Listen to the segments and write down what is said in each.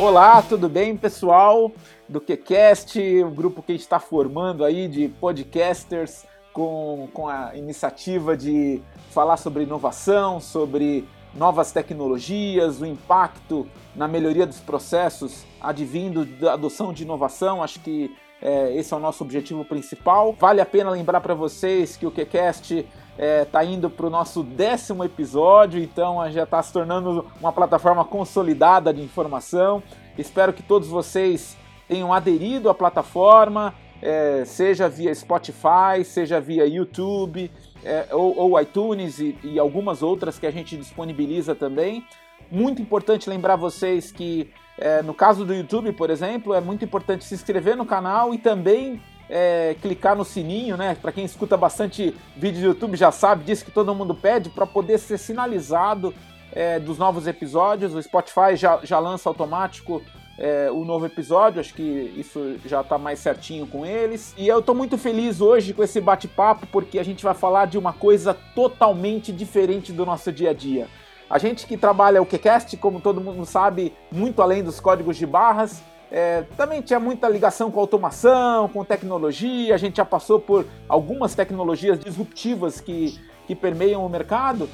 Olá, tudo bem, pessoal do QCast, o grupo que está formando aí de podcasters com, com a iniciativa de falar sobre inovação, sobre novas tecnologias, o impacto na melhoria dos processos advindo da adoção de inovação. Acho que é, esse é o nosso objetivo principal. Vale a pena lembrar para vocês que o QCast é, tá indo para o nosso décimo episódio, então já está se tornando uma plataforma consolidada de informação. Espero que todos vocês tenham aderido à plataforma, é, seja via Spotify, seja via YouTube é, ou, ou, iTunes e, e algumas outras que a gente disponibiliza também. Muito importante lembrar vocês que é, no caso do YouTube, por exemplo, é muito importante se inscrever no canal e também é, clicar no sininho, né? Para quem escuta bastante vídeo do YouTube já sabe, diz que todo mundo pede para poder ser sinalizado é, dos novos episódios. O Spotify já, já lança automático é, o novo episódio, acho que isso já está mais certinho com eles. E eu estou muito feliz hoje com esse bate-papo porque a gente vai falar de uma coisa totalmente diferente do nosso dia a dia. A gente que trabalha o QCast, como todo mundo sabe, muito além dos códigos de barras, é, também tinha muita ligação com automação, com tecnologia. A gente já passou por algumas tecnologias disruptivas que, que permeiam o mercado.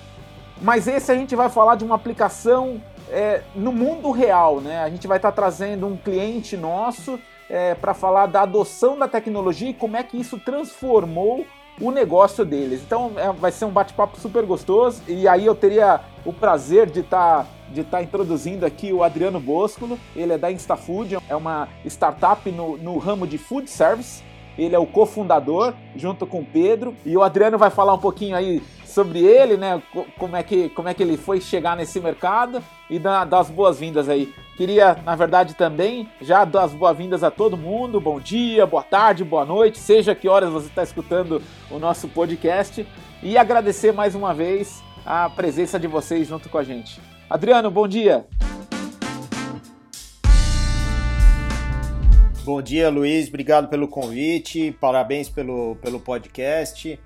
Mas esse a gente vai falar de uma aplicação é, no mundo real, né? A gente vai estar tá trazendo um cliente nosso é, para falar da adoção da tecnologia e como é que isso transformou o negócio deles. Então é, vai ser um bate-papo super gostoso e aí eu teria o prazer de estar tá, de estar tá introduzindo aqui o Adriano Boscolo. Ele é da InstaFood, é uma startup no, no ramo de food service. Ele é o cofundador, junto com o Pedro. E o Adriano vai falar um pouquinho aí sobre ele, né? Como é que, como é que ele foi chegar nesse mercado e dar, dar as boas-vindas aí. Queria, na verdade, também já dar as boas-vindas a todo mundo. Bom dia, boa tarde, boa noite, seja que horas você está escutando o nosso podcast. E agradecer mais uma vez a presença de vocês junto com a gente. Adriano, bom dia. Bom dia, Luiz. Obrigado pelo convite. Parabéns pelo, pelo podcast.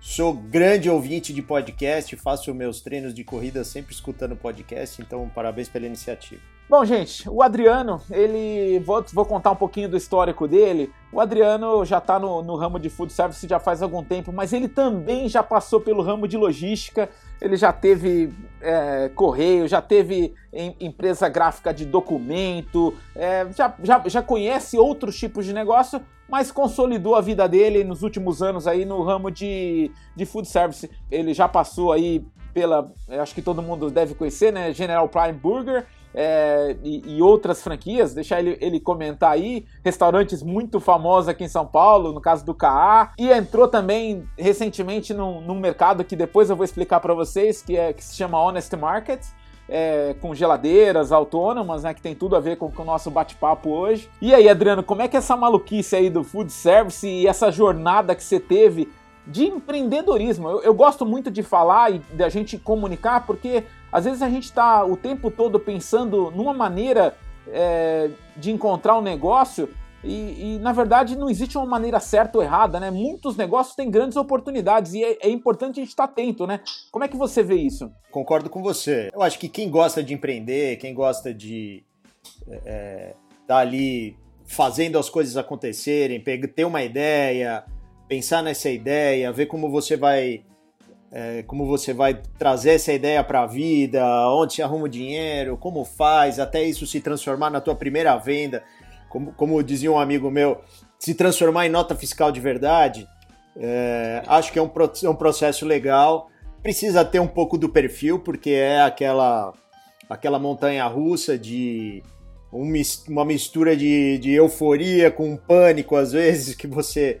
Sou grande ouvinte de podcast, faço meus treinos de corrida sempre escutando podcast, então parabéns pela iniciativa. Bom, gente, o Adriano, ele. Vou, vou contar um pouquinho do histórico dele. O Adriano já está no, no, ramo de food service já faz algum tempo, mas ele também já passou pelo ramo de logística. Ele já teve é, correio, já teve em, empresa gráfica de documento, é, já, já, já conhece outros tipos de negócio, mas consolidou a vida dele nos últimos anos aí no ramo de, de food service. Ele já passou aí pela, acho que todo mundo deve conhecer, né? General Prime Burger é, e, e, outras franquias, deixar ele, ele comentar aí, restaurantes muito famosos aqui em São Paulo, no caso do KA, e entrou também recentemente num, num mercado que depois eu vou explicar para vocês, que, é, que se chama Honest Market, é, com geladeiras autônomas, né, que tem tudo a ver com, com o nosso bate-papo hoje. E aí, Adriano, como é que é essa maluquice aí do food service e essa jornada que você teve de empreendedorismo? Eu, eu gosto muito de falar e da gente comunicar, porque às vezes a gente está o tempo todo pensando numa maneira é, de encontrar um negócio e, e, na verdade não existe uma maneira certa ou errada, né? Muitos negócios têm grandes oportunidades e é, é importante a gente estar atento, né? Como é que você vê isso? Concordo com você. Eu acho que quem gosta de empreender, quem gosta de estar é, tá ali fazendo as coisas acontecerem, ter uma ideia, pensar nessa ideia, ver como você vai é, como você vai trazer essa ideia para a vida, onde se arruma o dinheiro, como faz, até isso se transformar na tua primeira venda como, como dizia um amigo meu, se transformar em nota fiscal de verdade, é, acho que é um, é um processo legal. Precisa ter um pouco do perfil, porque é aquela, aquela montanha russa de uma mistura de, de euforia com pânico, às vezes, que você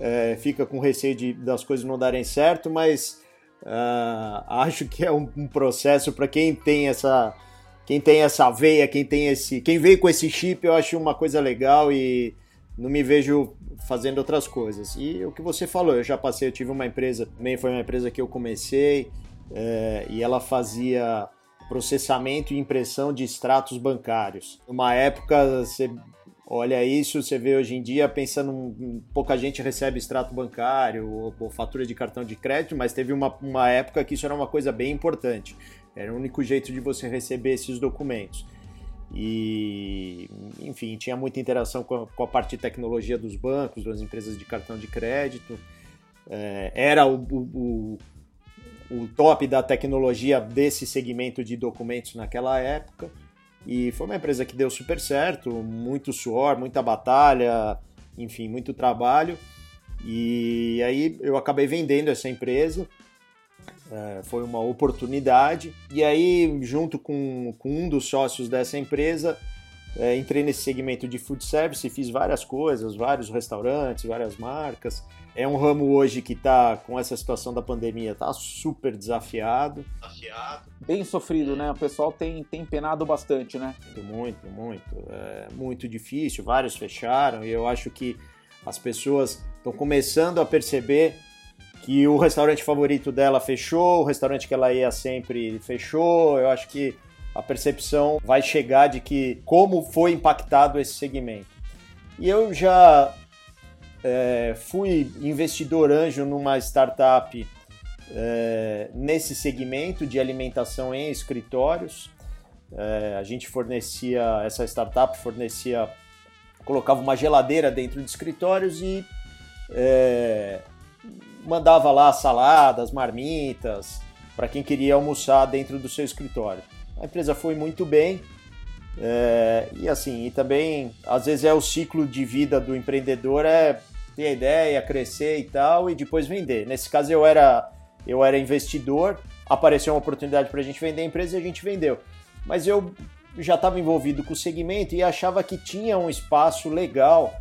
é, fica com receio de, das coisas não darem certo, mas uh, acho que é um, um processo para quem tem essa quem tem essa veia, quem tem esse, quem veio com esse chip, eu acho uma coisa legal e não me vejo fazendo outras coisas. E o que você falou, eu já passei, eu tive uma empresa, também foi uma empresa que eu comecei é, e ela fazia processamento e impressão de extratos bancários. Uma época, você olha isso, você vê hoje em dia pensando, pouca gente recebe extrato bancário ou, ou fatura de cartão de crédito, mas teve uma, uma época que isso era uma coisa bem importante. Era o único jeito de você receber esses documentos. e, enfim, tinha muita interação com a, com a, parte de tecnologia dos bancos, das empresas de cartão de crédito. É, era o, o, o, top da tecnologia desse segmento de documentos naquela época. E foi uma empresa que deu super certo, muito suor, muita batalha, enfim, muito trabalho. E aí eu acabei vendendo essa empresa é, foi uma oportunidade. E aí, junto com, com um dos sócios dessa empresa, é, entrei nesse segmento de food service fiz várias coisas, vários restaurantes, várias marcas. É um ramo hoje que está, com essa situação da pandemia, está super desafiado. desafiado. Bem sofrido, né? O pessoal tem, tem penado bastante, né? Muito, muito, muito. É muito difícil, vários fecharam e eu acho que as pessoas estão começando a perceber que o restaurante favorito dela fechou, o restaurante que ela ia sempre fechou. Eu acho que a percepção vai chegar de que como foi impactado esse segmento. E eu já é, fui investidor anjo numa startup é, nesse segmento de alimentação em escritórios. É, a gente fornecia, essa startup fornecia, colocava uma geladeira dentro de escritórios e é, mandava lá saladas, marmitas, para quem queria almoçar dentro do seu escritório. A empresa foi muito bem, é, e assim, e também, às vezes é o ciclo de vida do empreendedor, é ter a ideia, crescer e tal, e depois vender. Nesse caso eu era, eu era investidor, apareceu uma oportunidade para a gente vender a empresa e a gente vendeu. Mas eu já estava envolvido com o segmento e achava que tinha um espaço legal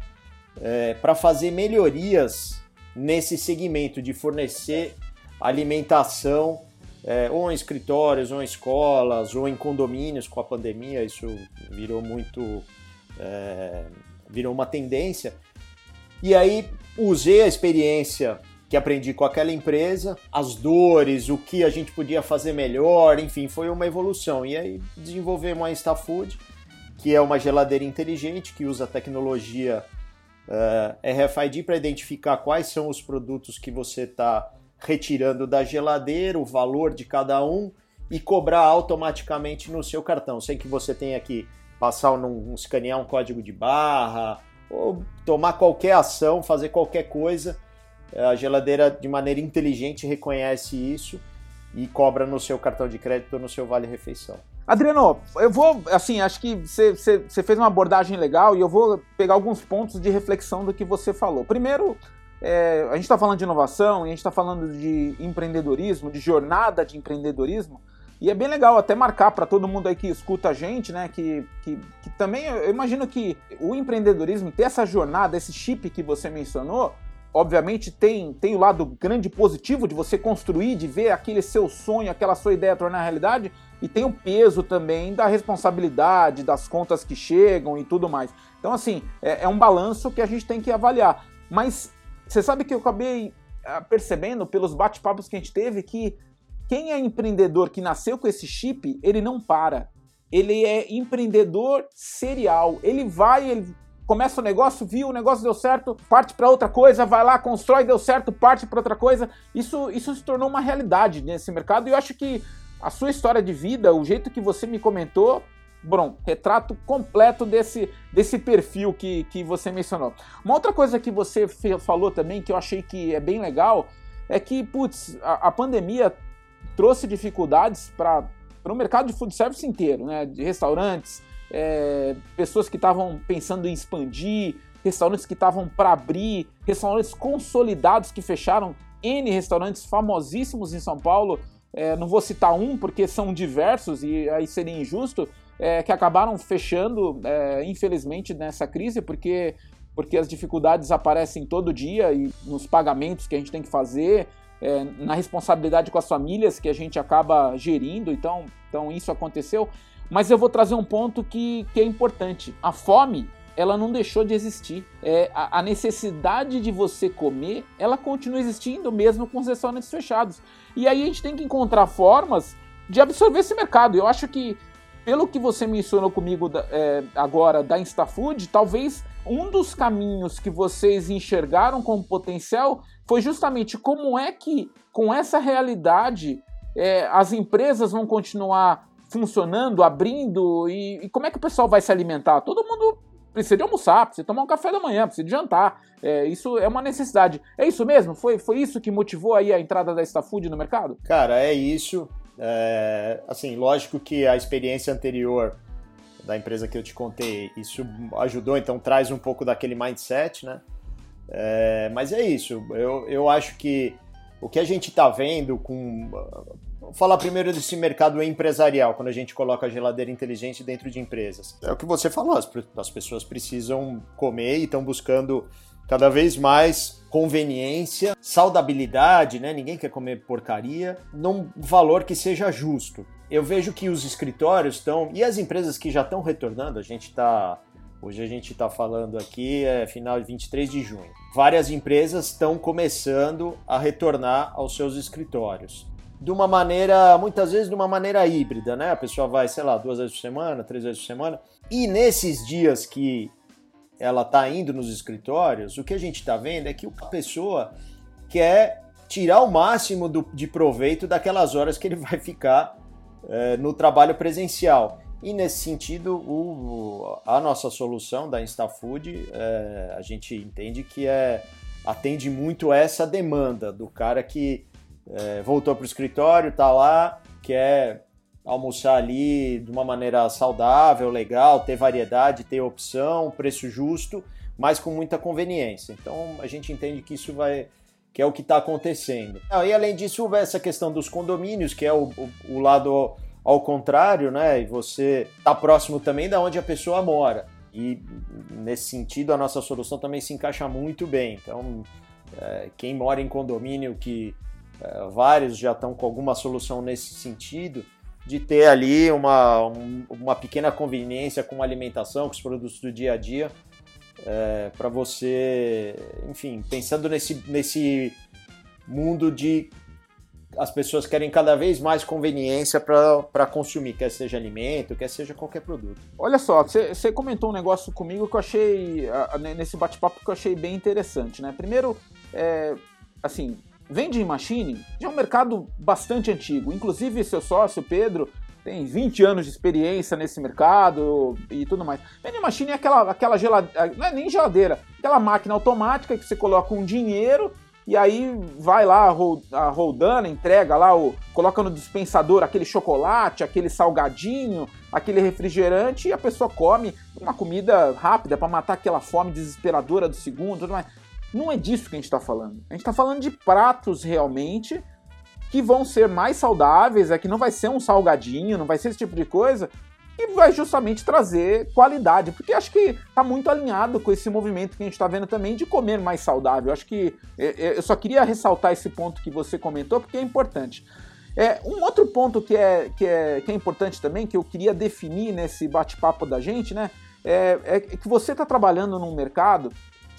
é, para fazer melhorias nesse segmento de fornecer alimentação é, ou em escritórios, ou em escolas, ou em condomínios com a pandemia, isso virou muito. É, virou uma tendência. E aí usei a experiência que aprendi com aquela empresa, as dores, o que a gente podia fazer melhor, enfim, foi uma evolução. E aí desenvolvemos a InstaFood, que é uma geladeira inteligente que usa tecnologia uh, é RFID para identificar quais são os produtos que você está retirando da geladeira, o valor de cada um e cobrar automaticamente no seu cartão, sem que você tenha que passar um, um escanear um código de barra ou tomar qualquer ação, fazer qualquer coisa. A geladeira de maneira inteligente reconhece isso e cobra no seu cartão de crédito ou no seu vale refeição. Adriano, eu vou, assim, acho que você fez uma abordagem legal e eu vou pegar alguns pontos de reflexão do que você falou. Primeiro, é, a gente está falando de inovação, a gente está falando de empreendedorismo, de jornada de empreendedorismo, e é bem legal até marcar para todo mundo aí que escuta a gente, né, que, que, que também eu imagino que o empreendedorismo, ter essa jornada, esse chip que você mencionou, obviamente tem, tem o lado grande positivo de você construir, de ver aquele seu sonho, aquela sua ideia tornar realidade, e tem o peso também da responsabilidade, das contas que chegam e tudo mais. Então, assim, é, é um balanço que a gente tem que avaliar. Mas você sabe que eu acabei ah, percebendo pelos bate-papos que a gente teve que quem é empreendedor que nasceu com esse chip, ele não para. Ele é empreendedor serial. Ele vai, ele começa o negócio, viu, o negócio deu certo, parte para outra coisa, vai lá, constrói, deu certo, parte para outra coisa. Isso, isso se tornou uma realidade nesse mercado e eu acho que a sua história de vida, o jeito que você me comentou, bom, retrato completo desse, desse perfil que, que você mencionou. Uma outra coisa que você falou também, que eu achei que é bem legal, é que, putz, a, a pandemia trouxe dificuldades para o mercado de food service inteiro, né? De restaurantes, é, pessoas que estavam pensando em expandir, restaurantes que estavam para abrir, restaurantes consolidados que fecharam, N restaurantes famosíssimos em São Paulo é, não vou citar um porque são diversos e aí seria injusto, é, que acabaram fechando, é, infelizmente, nessa crise, porque, porque as dificuldades aparecem todo dia e nos pagamentos que a gente tem que fazer, é, na responsabilidade com as famílias que a gente acaba gerindo, então, então isso aconteceu. Mas eu vou trazer um ponto que, que é importante. A fome ela não deixou de existir. É, a, a, necessidade de você comer, ela continua existindo mesmo com os restaurantes fechados. E aí a gente tem que encontrar formas de absorver esse mercado. Eu acho que, pelo que você mencionou comigo é, agora da InstaFood, talvez um dos caminhos que vocês enxergaram como potencial foi justamente como é que, com essa realidade, é, as empresas vão continuar funcionando, abrindo, e, e como é que o pessoal vai se alimentar? Todo mundo precisa de almoçar, precisa tomar um café da manhã, precisa de jantar. É, isso é uma necessidade. É isso mesmo? Foi, foi isso que motivou aí a entrada da Stafood no mercado? Cara, é isso. É, assim, lógico que a experiência anterior da empresa que eu te contei, isso ajudou, então traz um pouco daquele mindset, né? É, mas é isso. Eu, eu acho que o que a gente está vendo com. Vou falar primeiro desse mercado empresarial, quando a gente coloca a geladeira inteligente dentro de empresas. É o que você falou, as, as pessoas precisam comer e estão buscando cada vez mais conveniência, saudabilidade, né? Ninguém quer comer porcaria, num valor que seja justo. Eu vejo que os escritórios estão e as empresas que já estão retornando, a gente está Hoje a gente está falando aqui, é final de 23 de junho. Várias empresas estão começando a retornar aos seus escritórios. De uma maneira, muitas vezes de uma maneira híbrida, né? A pessoa vai, sei lá, duas vezes por semana, três vezes por semana. E nesses dias que ela está indo nos escritórios, o que a gente está vendo é que a pessoa quer tirar o máximo do, de proveito daquelas horas que ele vai ficar é, no trabalho presencial. E nesse sentido, o, a nossa solução da InstaFood, é, a gente entende que é, atende muito essa demanda do cara que é, voltou para o escritório, está lá, quer almoçar ali de uma maneira saudável, legal, ter variedade, ter opção, preço justo, mas com muita conveniência. Então a gente entende que isso vai que é o que está acontecendo. Ah, e além disso, houve essa questão dos condomínios, que é o, o, o lado ao contrário, né? E você está próximo também da onde a pessoa mora. E nesse sentido, a nossa solução também se encaixa muito bem. Então, é, quem mora em condomínio, que é, vários já estão com alguma solução nesse sentido, de ter ali uma, um, uma pequena conveniência com alimentação, com os produtos do dia a dia, é, para você, enfim, pensando nesse, nesse mundo de as pessoas querem cada vez mais conveniência para consumir, quer seja alimento, quer seja qualquer produto. Olha só, você comentou um negócio comigo que eu achei, nesse bate-papo que eu achei bem interessante, né? Primeiro, é, assim, Vending machine mercado bastante antigo. Inclusive, seu sócio, Pedro, tem 20 anos de experiência nesse mercado e tudo mais. Vending machine é aquela, aquela geladeira, não é nem geladeira, aquela máquina automática que você coloca um dinheiro e aí vai lá a roldana, entrega lá, o, coloca no dispensador aquele chocolate, aquele salgadinho, aquele refrigerante e a pessoa come uma comida rápida para matar aquela fome desesperadora do segundo, tudo mais. Não é disso que a gente está falando. A gente está falando de pratos realmente que vão ser mais saudáveis, é que não vai ser um salgadinho, não vai ser esse tipo de coisa, e vai justamente trazer qualidade, porque acho que está muito alinhado com esse movimento que a gente está vendo também de comer mais saudável. Acho que é, é, eu só queria ressaltar esse ponto que você comentou, porque é importante. É, um outro ponto que é, que, é, que é importante também, que eu queria definir nesse bate-papo da gente, né? É, é que você está trabalhando num mercado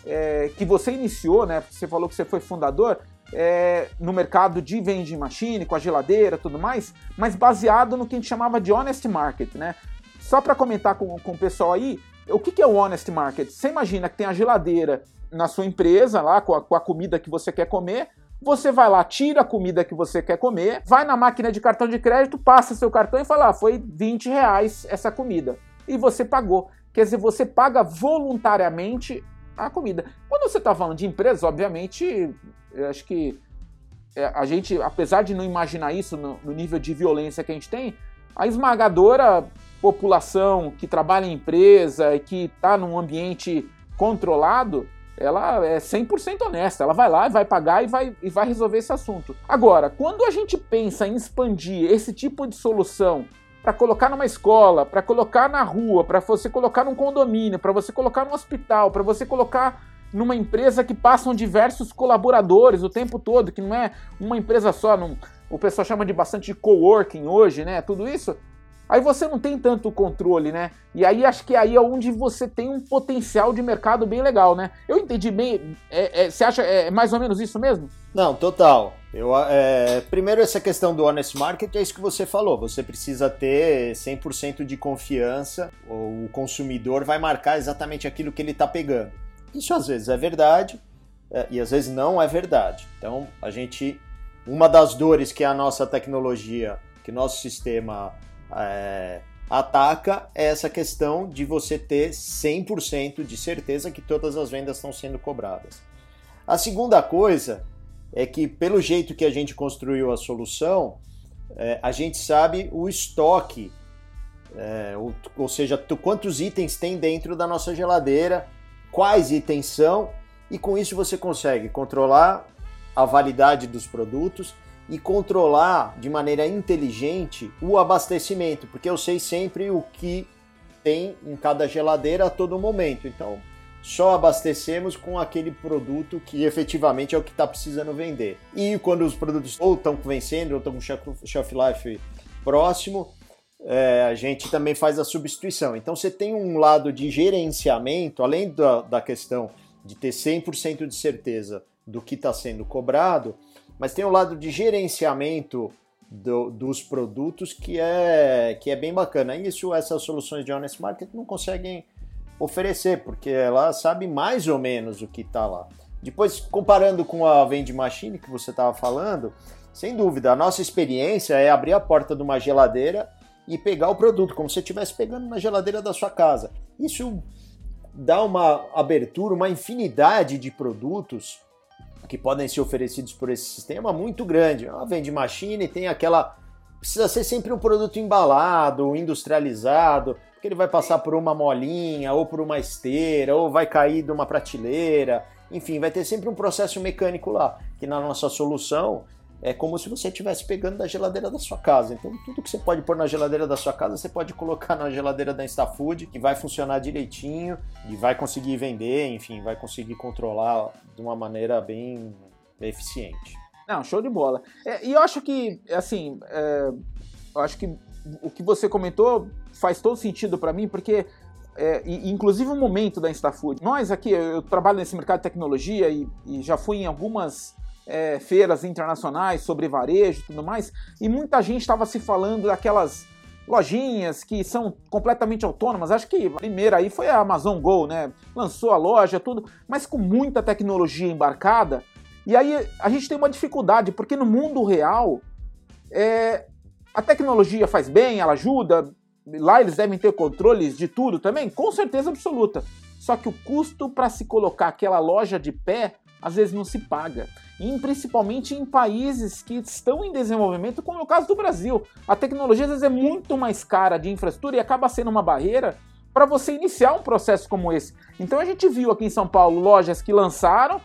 é, que você iniciou, né? Você falou que você foi fundador é, no mercado de vending machine, com a geladeira tudo mais, mas baseado no que a gente chamava de honest market, né? Só para comentar com, com o pessoal aí, o que, que é o honest market? Você imagina que tem a geladeira na sua empresa, lá com a, com a comida que você quer comer, você vai lá, tira a comida que você quer comer, vai na máquina de cartão de crédito, passa seu cartão e fala: ah, foi 20 reais essa comida. E você pagou. Quer dizer, você paga voluntariamente a comida. Quando você está falando de empresas, obviamente, eu acho que é, a gente, apesar de não imaginar isso no, no nível de violência que a gente tem, a esmagadora população que trabalha em empresa e que está num ambiente controlado, ela é 100% honesta. Ela vai lá vai pagar e vai, e vai resolver esse assunto. Agora, quando a gente pensa em expandir esse tipo de solução para colocar numa escola, para colocar na rua, para você colocar num condomínio, para você colocar num hospital, para você colocar numa empresa que passam diversos colaboradores o tempo todo, que não é uma empresa só, não, o pessoal chama de bastante coworking hoje, né? Tudo isso. Aí você não tem tanto controle, né? E aí acho que aí é onde você tem um potencial de mercado bem legal, né? Eu entendi bem. É, é, você acha é mais ou menos isso mesmo? Não, total. Eu, é, primeiro, essa questão do honest market é isso que você falou. Você precisa ter 100% de confiança. O consumidor vai marcar exatamente aquilo que ele está pegando. Isso às vezes é verdade é, e às vezes não é verdade. Então, a gente. Uma das dores que a nossa tecnologia, que nosso sistema é, ataca é essa questão de você ter 100% de certeza que todas as vendas estão sendo cobradas. A segunda coisa é que, pelo jeito que a gente construiu a solução, é, a gente sabe o estoque, é, ou, ou, seja, quantos itens tem dentro da nossa geladeira, quais itens são, e com isso você consegue controlar a validade dos produtos e controlar de maneira inteligente o abastecimento, porque eu sei sempre o que tem em cada geladeira a todo momento. Então, só abastecemos com aquele produto que efetivamente é o que está precisando vender. E quando os produtos ou estão vencendo ou estão com shelf life próximo, é, a gente também faz a substituição. Então você tem um lado de gerenciamento, além da, da questão de ter 100% de certeza do que está sendo cobrado, mas tem um lado de gerenciamento do, dos produtos que é, que é bem bacana. Isso essas soluções de Honest Market não conseguem oferecer, porque ela sabe mais ou menos o que está lá. Depois, comparando com a Vend Machine que você estava falando, sem dúvida, a nossa experiência é abrir a porta de uma geladeira e pegar o produto, como se você estivesse pegando na geladeira da sua casa. Isso dá uma abertura, uma infinidade de produtos que podem ser oferecidos por esse sistema muito grande. A Vend Machine tem aquela. Precisa ser sempre um produto embalado, industrializado, porque ele vai passar por uma molinha, ou por uma esteira, ou vai cair de uma prateleira, enfim, vai ter sempre um processo mecânico lá, que na nossa solução é como se você estivesse pegando da geladeira da sua casa. Então, tudo que você pode pôr na geladeira da sua casa, você pode colocar na geladeira da InstaFood, que vai funcionar direitinho e vai conseguir vender, enfim, vai conseguir controlar de uma maneira bem eficiente. Não, show de bola. É, e eu acho que, assim, é, eu acho que o que você comentou faz todo sentido para mim, porque é, inclusive o momento da Instafood. Nós aqui, eu trabalho nesse mercado de tecnologia e, e já fui em algumas é, feiras internacionais sobre varejo e tudo mais, e muita gente estava se falando daquelas lojinhas que são completamente autônomas. Acho que a primeira aí foi a Amazon Go, né? Lançou a loja, tudo, mas com muita tecnologia embarcada. E aí a gente tem uma dificuldade, porque no mundo real é, a tecnologia faz bem, ela ajuda, lá eles devem ter controles de tudo também, com certeza absoluta. Só que o custo para se colocar aquela loja de pé às vezes não se paga. E principalmente em países que estão em desenvolvimento, como é o caso do Brasil. A tecnologia às vezes é muito mais cara de infraestrutura e acaba sendo uma barreira para você iniciar um processo como esse. Então a gente viu aqui em São Paulo lojas que lançaram,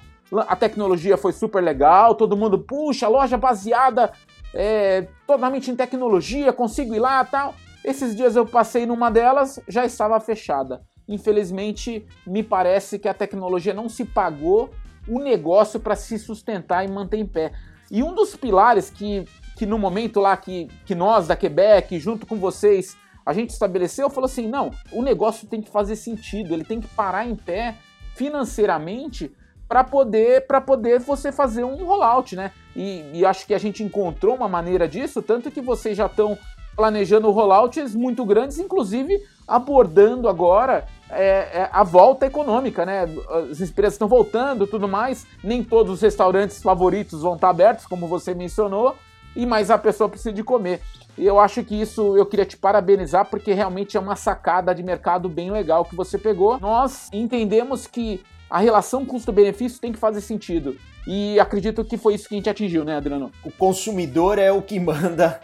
a tecnologia foi super legal, todo mundo, puxa, loja baseada é, totalmente em tecnologia, consigo ir lá tal. Esses dias eu passei numa delas, já estava fechada. Infelizmente, me parece que a tecnologia não se pagou o negócio para se sustentar e manter em pé. E um dos pilares que, que no momento lá que, que nós da Quebec, junto com vocês, a gente estabeleceu, falou assim: não, o negócio tem que fazer sentido, ele tem que parar em pé financeiramente para poder para poder você fazer um rollout, né? E, e, acho que a gente encontrou uma maneira disso, tanto que vocês já estão planejando rollouts muito grandes, inclusive abordando agora é, é, a volta econômica, né? As empresas estão voltando, tudo mais. Nem todos os restaurantes favoritos vão estar abertos, como você mencionou, e mais a pessoa precisa de comer. Eu acho que isso eu queria te parabenizar porque realmente é uma sacada de mercado bem legal que você pegou. Nós entendemos que a relação custo-benefício tem que fazer sentido. E acredito que foi isso que a gente atingiu, né, Adriano? O consumidor é o que manda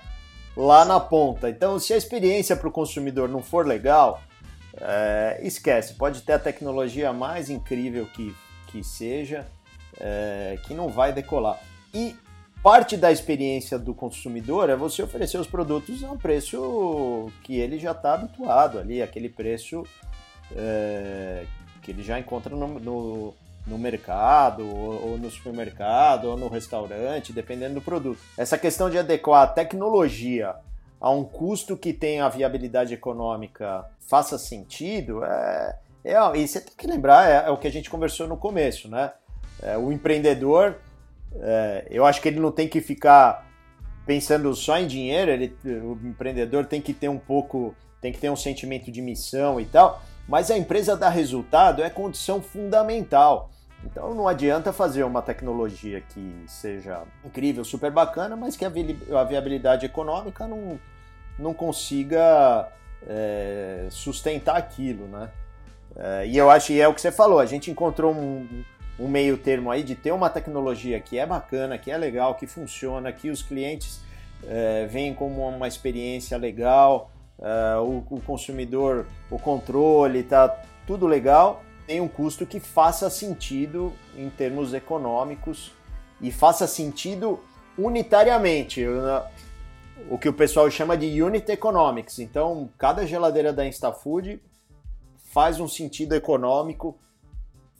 lá na ponta. Então, se a experiência para o consumidor não for legal, é, esquece. Pode ter a tecnologia mais incrível que, que seja, é, que não vai decolar. E parte da experiência do consumidor é você oferecer os produtos a um preço que ele já está habituado ali, aquele preço é, que ele já encontra no, no, no mercado, ou, ou, no supermercado, ou no restaurante, dependendo do produto. Essa questão de adequar a tecnologia a um custo que tenha a viabilidade econômica faça sentido, é, é, e você tem que lembrar, é, é o que a gente conversou no começo, né? É, o empreendedor, é, eu acho que ele não tem que ficar pensando só em dinheiro, ele, o empreendedor tem que ter um pouco, tem que ter um sentimento de missão e tal, mas a empresa dar resultado é condição fundamental. Então não adianta fazer uma tecnologia que seja incrível, super bacana, mas que a viabilidade econômica não, não consiga é, sustentar aquilo, né? É, e eu acho que é o que você falou, a gente encontrou um, um meio termo aí de ter uma tecnologia que é bacana, que é legal, que funciona, que os clientes é, veem como uma experiência legal, é, o, o, consumidor, o controle, tá tudo legal, tem um custo que faça sentido em termos econômicos e faça sentido unitariamente, o que o pessoal chama de unit economics. Então, cada geladeira da InstaFood faz um sentido econômico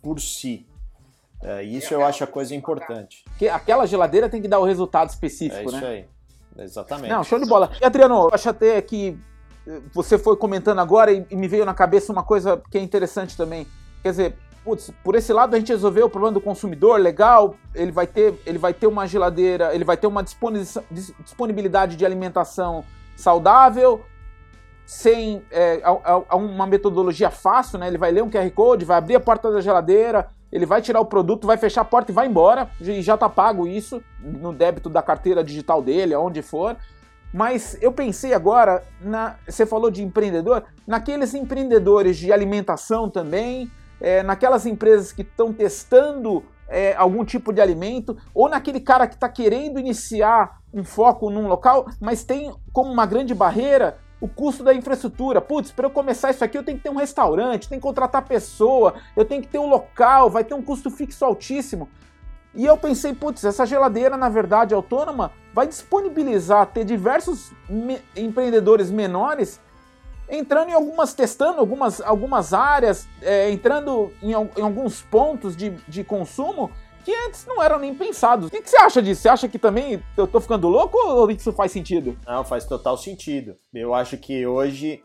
por si. É, isso eu acho a coisa importante. Que aquela geladeira tem que dar o resultado específico, é isso né? aí. Exatamente. Não, show de bola. E Adriano, eu acho até que eh, você foi comentando agora e me veio na cabeça uma coisa que é interessante também. Quer dizer, putz, por esse lado a gente resolveu o problema do consumidor, legal, ele vai ter, ele vai ter uma geladeira, ele vai ter uma disponibilidade de alimentação saudável, sem é, a, a uma metodologia fácil, né? Ele vai ler um QR Code, vai abrir a porta da geladeira, ele vai tirar o produto, vai fechar a porta e vai embora, e já tá pago isso no débito da carteira digital dele, aonde for. Mas eu pensei agora, na, você falou de empreendedor, naqueles empreendedores de alimentação também, é, naquelas empresas que estão testando é, algum tipo de alimento, ou naquele cara que está querendo iniciar um foco num local, mas tem como uma grande barreira o custo da infraestrutura. Putz, para eu começar isso aqui eu tenho que ter um restaurante, tenho que contratar pessoa, eu tenho que ter um local, vai ter um custo fixo altíssimo. E eu pensei, putz, essa geladeira, na verdade, autônoma, vai disponibilizar ter diversos me empreendedores menores entrando em algumas, testando algumas, algumas áreas, é, entrando em, em, alguns pontos de, de consumo que antes não eram nem pensados. O que, que, você acha disso? Você acha que também eu tô ficando louco ou isso faz sentido? Não, faz total sentido. Eu acho que hoje,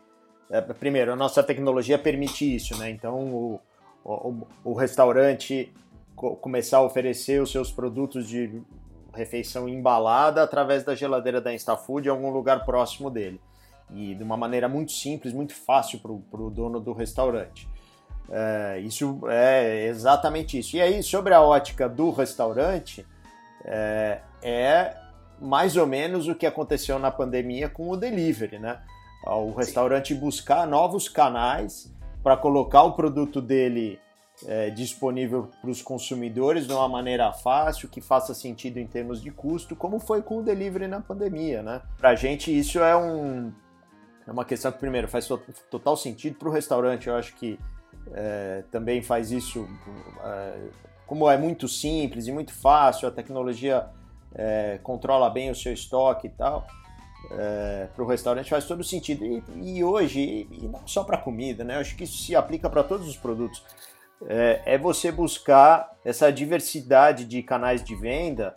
é, primeiro, a nossa tecnologia permite isso, né? Então o, o, o restaurante co começar a oferecer os seus produtos de refeição embalada através da geladeira da InstaFood em algum lugar próximo dele. E de uma maneira muito simples, muito fácil para o dono do restaurante. É, isso é exatamente isso. E aí, sobre a ótica do restaurante, é, é, mais ou menos o que aconteceu na pandemia com o delivery, né? O restaurante buscar novos canais para colocar o produto dele é, disponível para os consumidores de uma maneira fácil, que faça sentido em termos de custo, como foi com o delivery na pandemia, né? Para a gente isso é, um, é uma questão que, primeiro, faz total sentido para o restaurante, eu acho que é, também faz isso, é, como é muito simples e muito fácil, a tecnologia é, controla bem o seu estoque e tal. É, para o restaurante faz todo sentido. E, e hoje, e não só para comida, né? Eu acho que isso se aplica para todos os produtos. É, é, você buscar essa diversidade de canais de venda.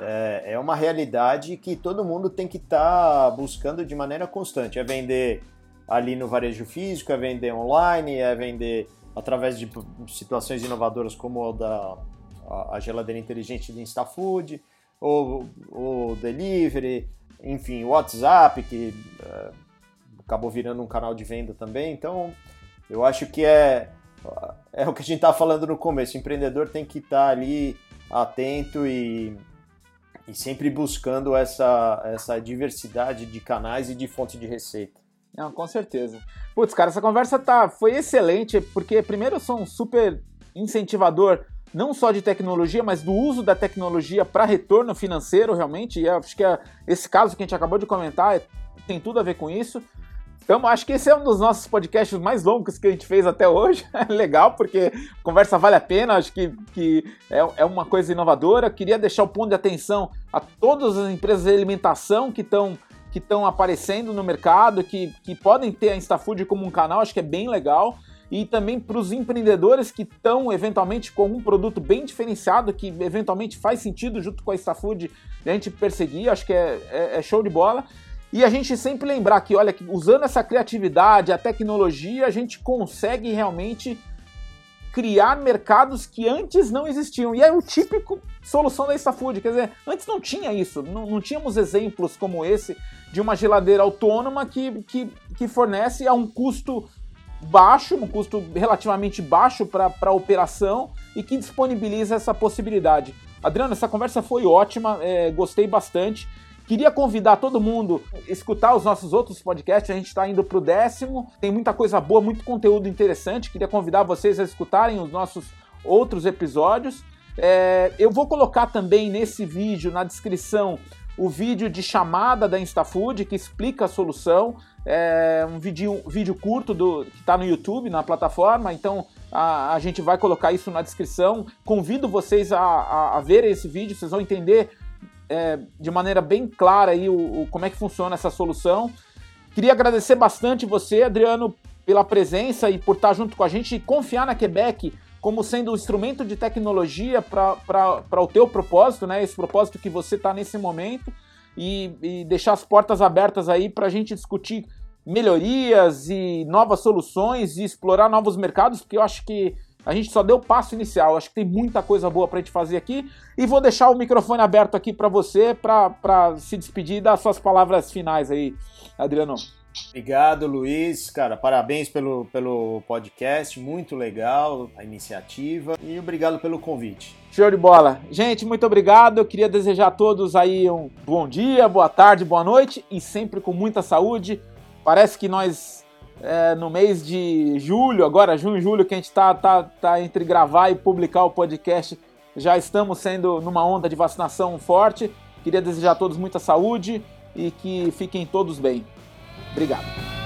É, é uma realidade que todo mundo tem que estar tá buscando de maneira constante. É vender ali no varejo físico, é vender online, é vender através de situações inovadoras como a da a geladeira inteligente do InstaFood, ou o delivery, enfim, o WhatsApp, que é, acabou virando um canal de venda também. Então, eu acho que é, é o que a gente estava falando no começo. O empreendedor tem que estar tá ali atento e, e sempre buscando essa, essa diversidade de canais e de fontes de receita. Não, com certeza. Putz, cara, essa conversa tá, foi excelente, porque primeiro eu sou um super incentivador não só de tecnologia, mas do uso da tecnologia para retorno financeiro, realmente. E acho que é, esse caso que a gente acabou de comentar é, tem tudo a ver com isso. Então, acho que esse é um dos nossos podcasts mais longos que a gente fez até hoje. Legal, porque a conversa vale a pena, acho que, que é, é uma coisa inovadora. Queria deixar o ponto de atenção a todas as empresas de alimentação que estão que estão aparecendo no mercado, que, que podem ter a InstaFood como um canal, acho que é bem legal. E também para os empreendedores que estão eventualmente com um produto bem diferenciado, que eventualmente faz sentido junto com a InstaFood a gente perseguir, acho que é, é, é show de bola. E a gente sempre lembrar que, olha, que usando essa criatividade, a tecnologia, a gente consegue realmente criar mercados que antes não existiam. E é o típico solução da InstaFood. Quer dizer, antes não tinha isso, não, não tínhamos exemplos como esse de uma geladeira autônoma que, que, que fornece a um custo baixo, um custo relativamente baixo para a operação e que disponibiliza essa possibilidade. Adriano, essa conversa foi ótima, é, gostei bastante. Queria convidar todo mundo a escutar os nossos outros podcasts. A gente está indo para o décimo. Tem muita coisa boa, muito conteúdo interessante. Queria convidar vocês a escutarem os nossos outros episódios. É, eu vou colocar também nesse vídeo, na descrição, o vídeo de chamada da InstaFood que explica a solução. É um vídeo, vídeo curto do, que está no YouTube, na plataforma. Então a, a, gente vai colocar isso na descrição. Convido vocês a, a, a verem esse vídeo, vocês vão entender é, de maneira bem clara aí o, o, como é que funciona essa solução. Queria agradecer bastante você, Adriano, pela presença e por estar junto com a gente e confiar na Quebec como sendo um instrumento de tecnologia para o teu propósito, né? Esse propósito que você está nesse momento e, e, deixar as portas abertas aí para a gente discutir melhorias e novas soluções e explorar novos mercados, porque eu acho que a gente só deu o passo inicial. Acho que tem muita coisa boa para a gente fazer aqui. E vou deixar o microfone aberto aqui para você, para se despedir das suas palavras finais aí, Adriano. Obrigado, Luiz. Cara, parabéns pelo, pelo podcast. Muito legal a iniciativa. E obrigado pelo convite. Show de bola. Gente, muito obrigado. Eu queria desejar a todos aí um bom dia, boa tarde, boa noite e sempre com muita saúde. Parece que nós é, no mês de julho, agora junho, julho, que a gente está tá, tá entre gravar e publicar o podcast, já estamos sendo numa onda de vacinação forte. Queria desejar a todos muita saúde e que fiquem todos bem. Obrigado.